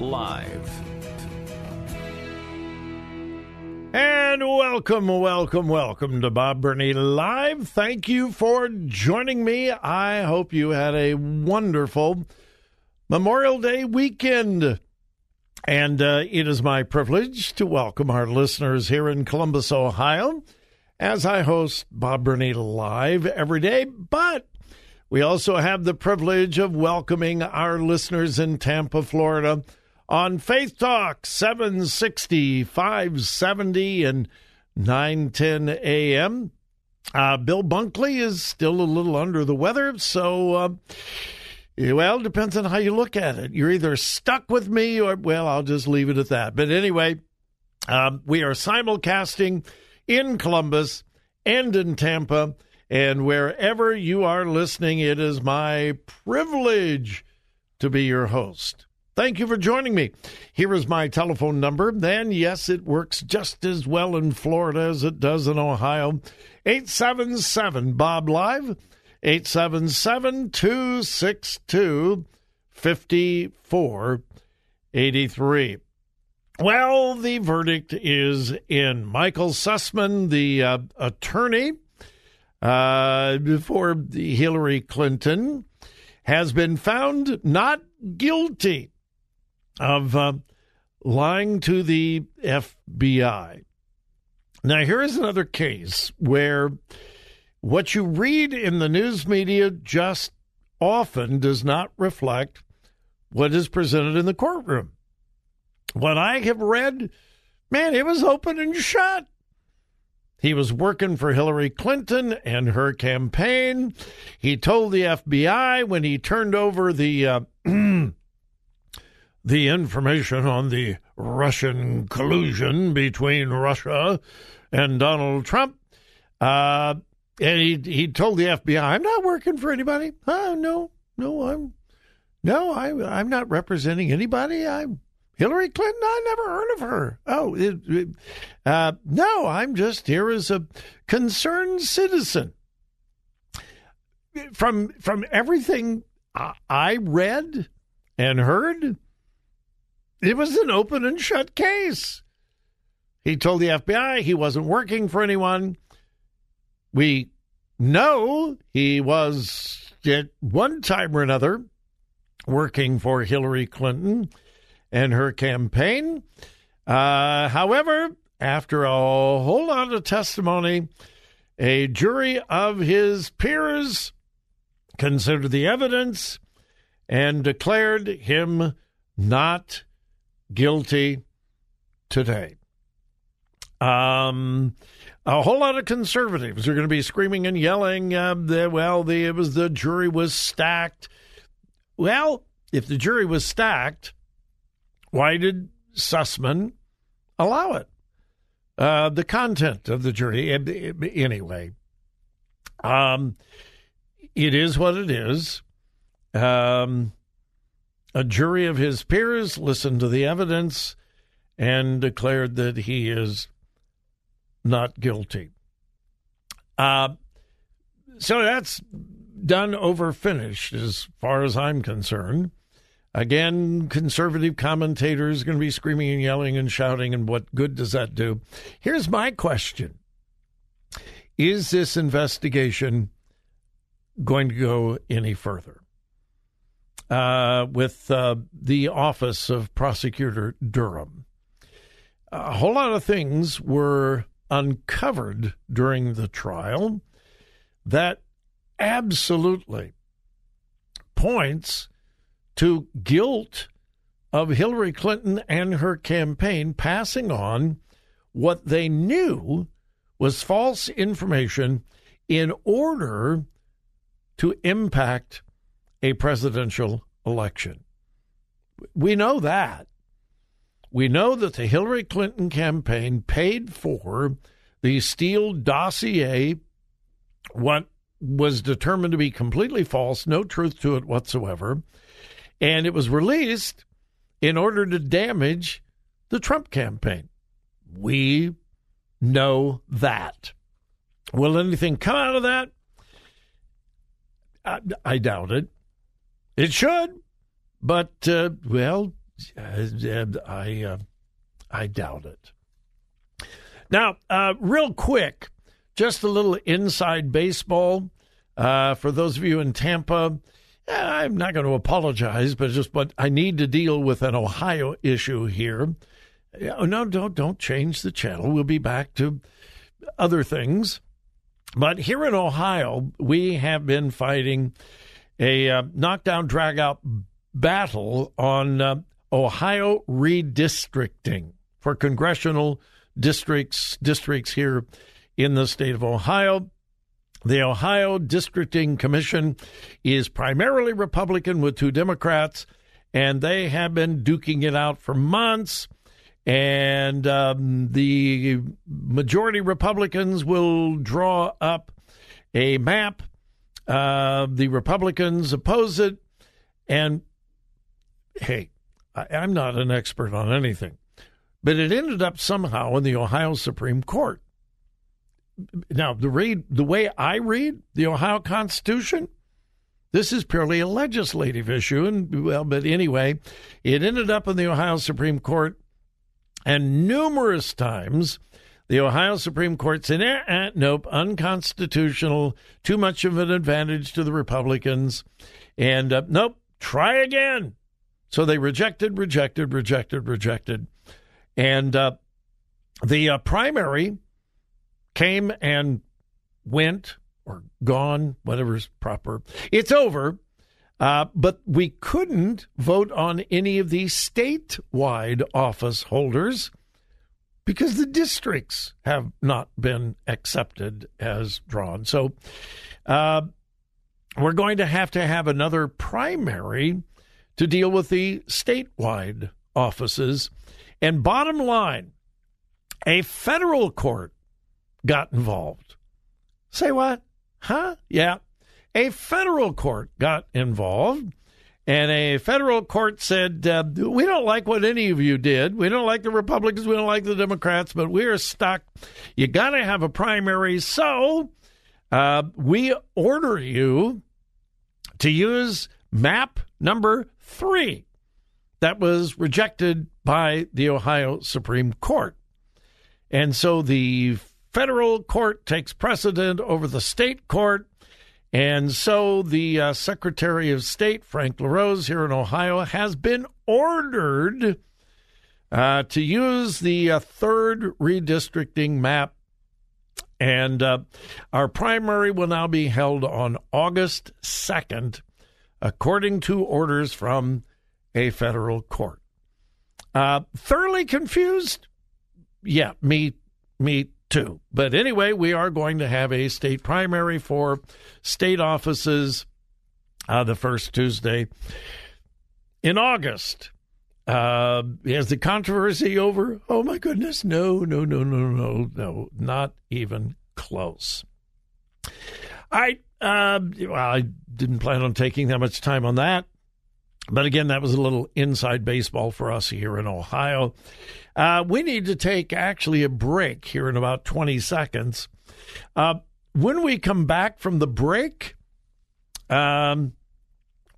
Live. And welcome, welcome, welcome to Bob Burney Live. Thank you for joining me. I hope you had a wonderful Memorial Day weekend. And uh, it is my privilege to welcome our listeners here in Columbus, Ohio, as I host Bob Burney Live every day. But we also have the privilege of welcoming our listeners in Tampa, Florida on Faith Talk 760, 570, and 910 a.m. Uh, Bill Bunkley is still a little under the weather, so, uh, well, depends on how you look at it. You're either stuck with me or, well, I'll just leave it at that. But anyway, um, we are simulcasting in Columbus and in Tampa. And wherever you are listening, it is my privilege to be your host. Thank you for joining me. Here is my telephone number. And yes, it works just as well in Florida as it does in Ohio. 877 Bob Live, 877 262 5483. Well, the verdict is in. Michael Sussmann, the uh, attorney uh, for Hillary Clinton, has been found not guilty of uh, lying to the FBI. Now, here is another case where what you read in the news media just often does not reflect what is presented in the courtroom. What I have read, man, it was open and shut. He was working for Hillary Clinton and her campaign. He told the FBI when he turned over the uh, the information on the Russian collusion between Russia and Donald Trump. Uh, and he he told the FBI, "I'm not working for anybody. Oh no, no, I'm no, I I'm not representing anybody. I'm Hillary Clinton. I never heard of her. Oh, it, it, uh, no, I'm just here as a concerned citizen." From from everything I read and heard, it was an open and shut case. He told the FBI he wasn't working for anyone. We know he was at one time or another working for Hillary Clinton and her campaign. Uh, however, after a whole lot of testimony, a jury of his peers considered the evidence and declared him not guilty today. Um, a whole lot of conservatives are going to be screaming and yelling. Uh, that, well, the it was the jury was stacked. Well, if the jury was stacked, why did Sussmann allow it? Uh, the content of the jury, anyway. Um, it is what it is. Um, a jury of his peers listened to the evidence and declared that he is not guilty. Uh, so that's done over finished as far as I'm concerned. Again, conservative commentators going to be screaming and yelling and shouting, and what good does that do? Here's my question Is this investigation going to go any further? Uh, with uh, the office of prosecutor Durham. A whole lot of things were uncovered during the trial that absolutely points to guilt of Hillary Clinton and her campaign passing on what they knew was false information in order to impact a presidential election. We know that. We know that the Hillary Clinton campaign paid for the Steele dossier, what was determined to be completely false, no truth to it whatsoever, and it was released in order to damage the Trump campaign. We know that. Will anything come out of that? I, I doubt it. It should, but uh, well, I uh, I doubt it. Now, uh, real quick, just a little inside baseball uh, for those of you in Tampa. I'm not going to apologize, but just but I need to deal with an Ohio issue here. Oh, no, don't don't change the channel. We'll be back to other things. But here in Ohio, we have been fighting a uh, knockdown, drag out battle on uh, Ohio redistricting for congressional districts districts here in the state of Ohio. The Ohio Districting Commission is primarily Republican with two Democrats, and they have been duking it out for months. And um, the majority Republicans will draw up a map. Uh, the Republicans oppose it. And hey, I, I'm not an expert on anything, but it ended up somehow in the Ohio Supreme Court. Now, the read the way I read the Ohio Constitution, this is purely a legislative issue, and well, but anyway, it ended up in the Ohio Supreme Court, and numerous times the Ohio Supreme Court said, eh, eh, "Nope, unconstitutional, too much of an advantage to the Republicans," and uh, nope, try again. So they rejected, rejected, rejected, rejected. And uh, the uh, primary came and went or gone, whatever's proper. It's over. Uh, but we couldn't vote on any of the statewide office holders because the districts have not been accepted as drawn. So uh, we're going to have to have another primary to deal with the statewide offices. And bottom line, a federal court got involved. Say what? Huh? Yeah. A federal court got involved, and a federal court said, uh, We don't like what any of you did. We don't like the Republicans. We don't like the Democrats, but we're stuck. You got to have a primary. So uh, we order you to use map number three that was rejected by the Ohio Supreme Court. And so the federal court takes precedent over the state court. And so the uh, Secretary of State, Frank LaRose, here in Ohio, has been ordered uh, to use the uh, third redistricting map. And uh, our primary will now be held on August 2nd according to orders from a federal court. Uh, thoroughly confused? Yeah, me, me too. But anyway, we are going to have a state primary for state offices uh, the first Tuesday in August. Uh, is the controversy over? Oh my goodness, no, no, no, no, no, no, not even close. Right. Uh, well, I didn't plan on taking that much time on that. But again, that was a little inside baseball for us here in Ohio. Uh, we need to take actually a break here in about 20 seconds. Uh, when we come back from the break, um,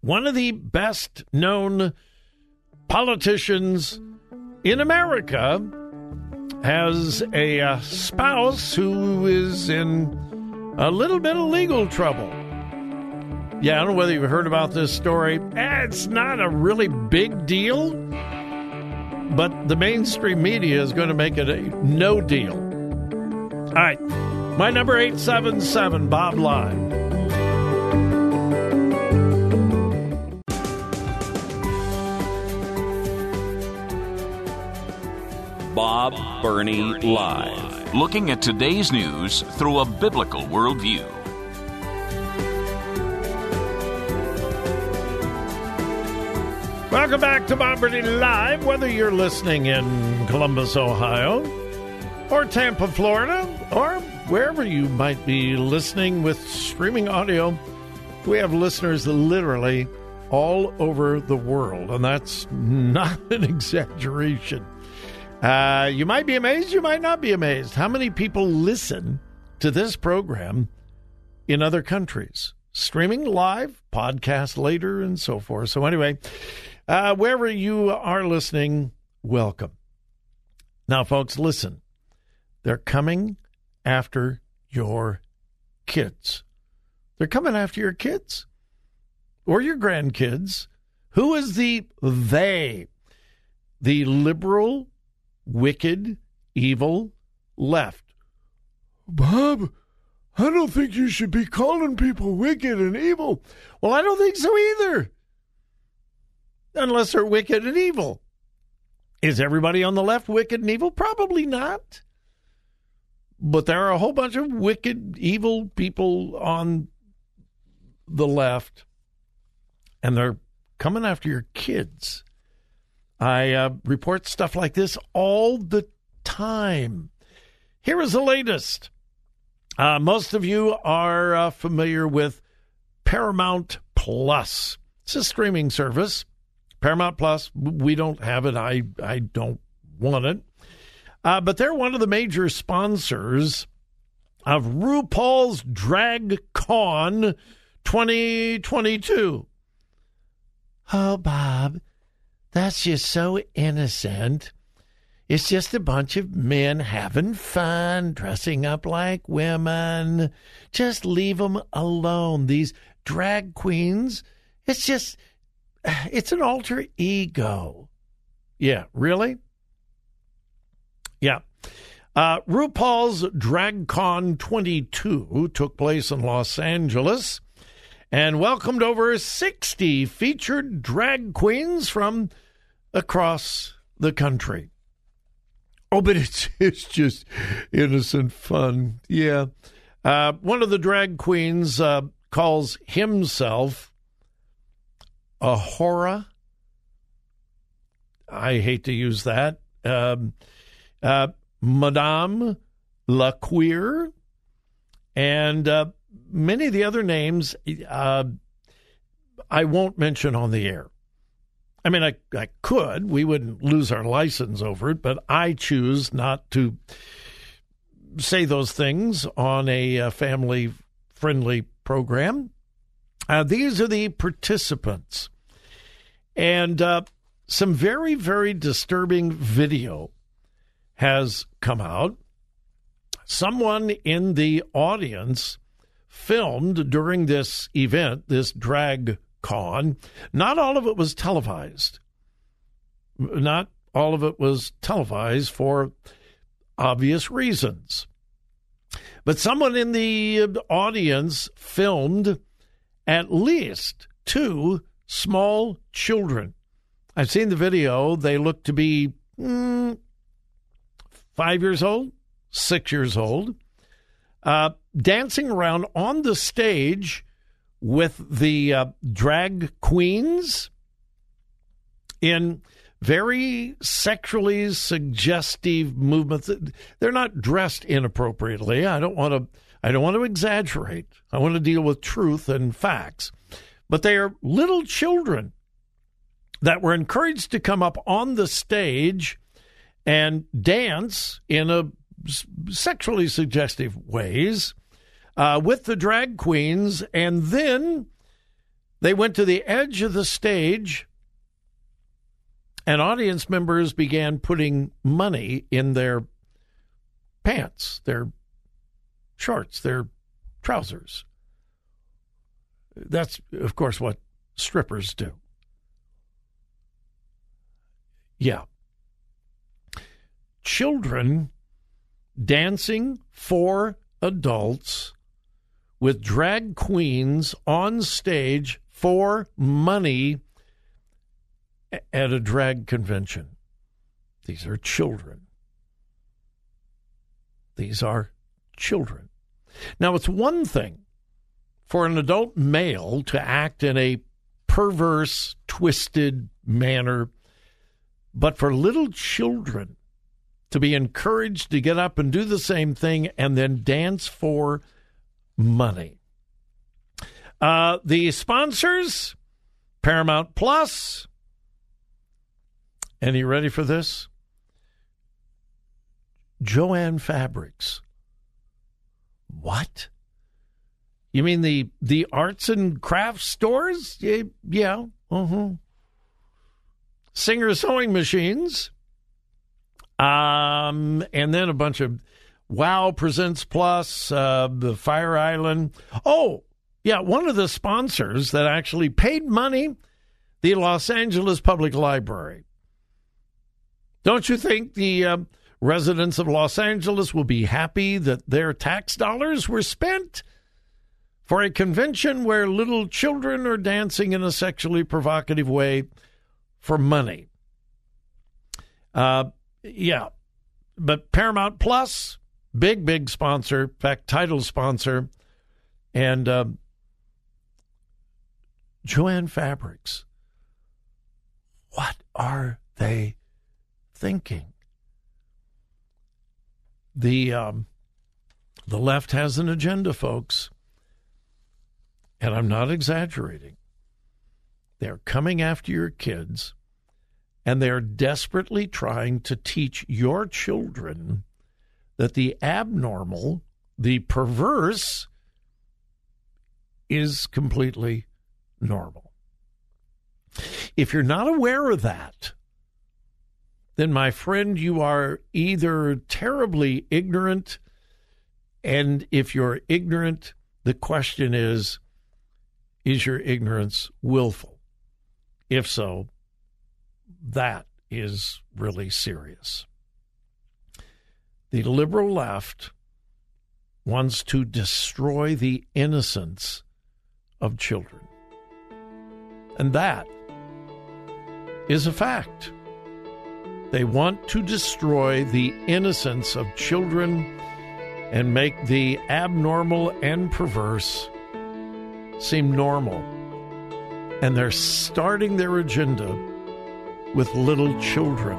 one of the best known politicians in America has a uh, spouse who is in a little bit of legal trouble. Yeah, I don't know whether you've heard about this story. Eh, it's not a really big deal, but the mainstream media is going to make it a no deal. All right. My number 877 Bob Live. Bob Burney Live. Looking at today's news through a biblical worldview. Welcome back to Bob Live. Whether you're listening in Columbus, Ohio, or Tampa, Florida, or wherever you might be listening with streaming audio, we have listeners literally all over the world, and that's not an exaggeration. Uh, you might be amazed, you might not be amazed. How many people listen to this program in other countries? Streaming live, podcast later, and so forth. So, anyway, uh, wherever you are listening, welcome. Now, folks, listen. They're coming after your kids. They're coming after your kids or your grandkids. Who is the they? The liberal, wicked, evil left. Bob, I don't think you should be calling people wicked and evil. Well, I don't think so either unless they're wicked and evil. Is everybody on the left wicked and evil? Probably not. But there are a whole bunch of wicked, evil people on the left, and they're coming after your kids. I uh, report stuff like this all the time. Here is the latest. Uh, most of you are uh, familiar with Paramount Plus. It's a streaming service Paramount Plus, we don't have it. I, I don't want it. Uh, but they're one of the major sponsors of RuPaul's Drag Con 2022. Oh, Bob, that's just so innocent. It's just a bunch of men having fun, dressing up like women. Just leave them alone. These drag queens, it's just it's an alter ego. Yeah, really? Yeah. Uh, RuPaul's DragCon 22 took place in Los Angeles and welcomed over 60 featured drag queens from across the country. Oh, but it's it's just innocent fun. Yeah. Uh, one of the drag queens uh, calls himself Ahura. I hate to use that. Um, uh, Madame La Queer, and uh, many of the other names uh, I won't mention on the air. I mean, I, I could. We wouldn't lose our license over it, but I choose not to say those things on a uh, family friendly program. Uh, these are the participants. And uh, some very, very disturbing video has come out. Someone in the audience filmed during this event, this drag con. Not all of it was televised. Not all of it was televised for obvious reasons. But someone in the audience filmed at least two small children. I've seen the video. They look to be mm, five years old, six years old, uh, dancing around on the stage with the uh, drag queens in very sexually suggestive movements. They're not dressed inappropriately. I don't want to. I don't want to exaggerate. I want to deal with truth and facts. But they are little children that were encouraged to come up on the stage and dance in a sexually suggestive ways uh, with the drag queens, and then they went to the edge of the stage and audience members began putting money in their pants, their shorts, their trousers. That's, of course, what strippers do. Yeah. Children dancing for adults with drag queens on stage for money at a drag convention. These are children. These are children. Now, it's one thing for an adult male to act in a perverse, twisted manner, but for little children to be encouraged to get up and do the same thing and then dance for money. Uh, the sponsors Paramount Plus, and you ready for this? Jo-Ann Fabrics. What? You mean the the arts and crafts stores? Yeah. Uh-huh. Singer sewing machines. Um, and then a bunch of Wow Presents Plus, uh, the Fire Island. Oh, yeah, one of the sponsors that actually paid money, the Los Angeles Public Library. Don't you think the uh, residents of Los Angeles will be happy that their tax dollars were spent for a convention where little children are dancing in a sexually provocative way for money? Uh, yeah, but Paramount Plus, big, big sponsor, in fact, title sponsor, and uh, Jo-Ann Fabrics. What are they thinking. The um, the left has an agenda, folks, and I'm not exaggerating. They're coming after your kids, and they're desperately trying to teach your children that the abnormal, the perverse, is completely normal. If you're not aware of that, then my friend, you are either terribly ignorant, and if you're ignorant, the question is, is your ignorance willful? If so, that is really serious. The liberal left wants to destroy the innocence of children. And that is a fact. They want to destroy the innocence of children and make the abnormal and perverse seem normal. And they're starting their agenda with little children.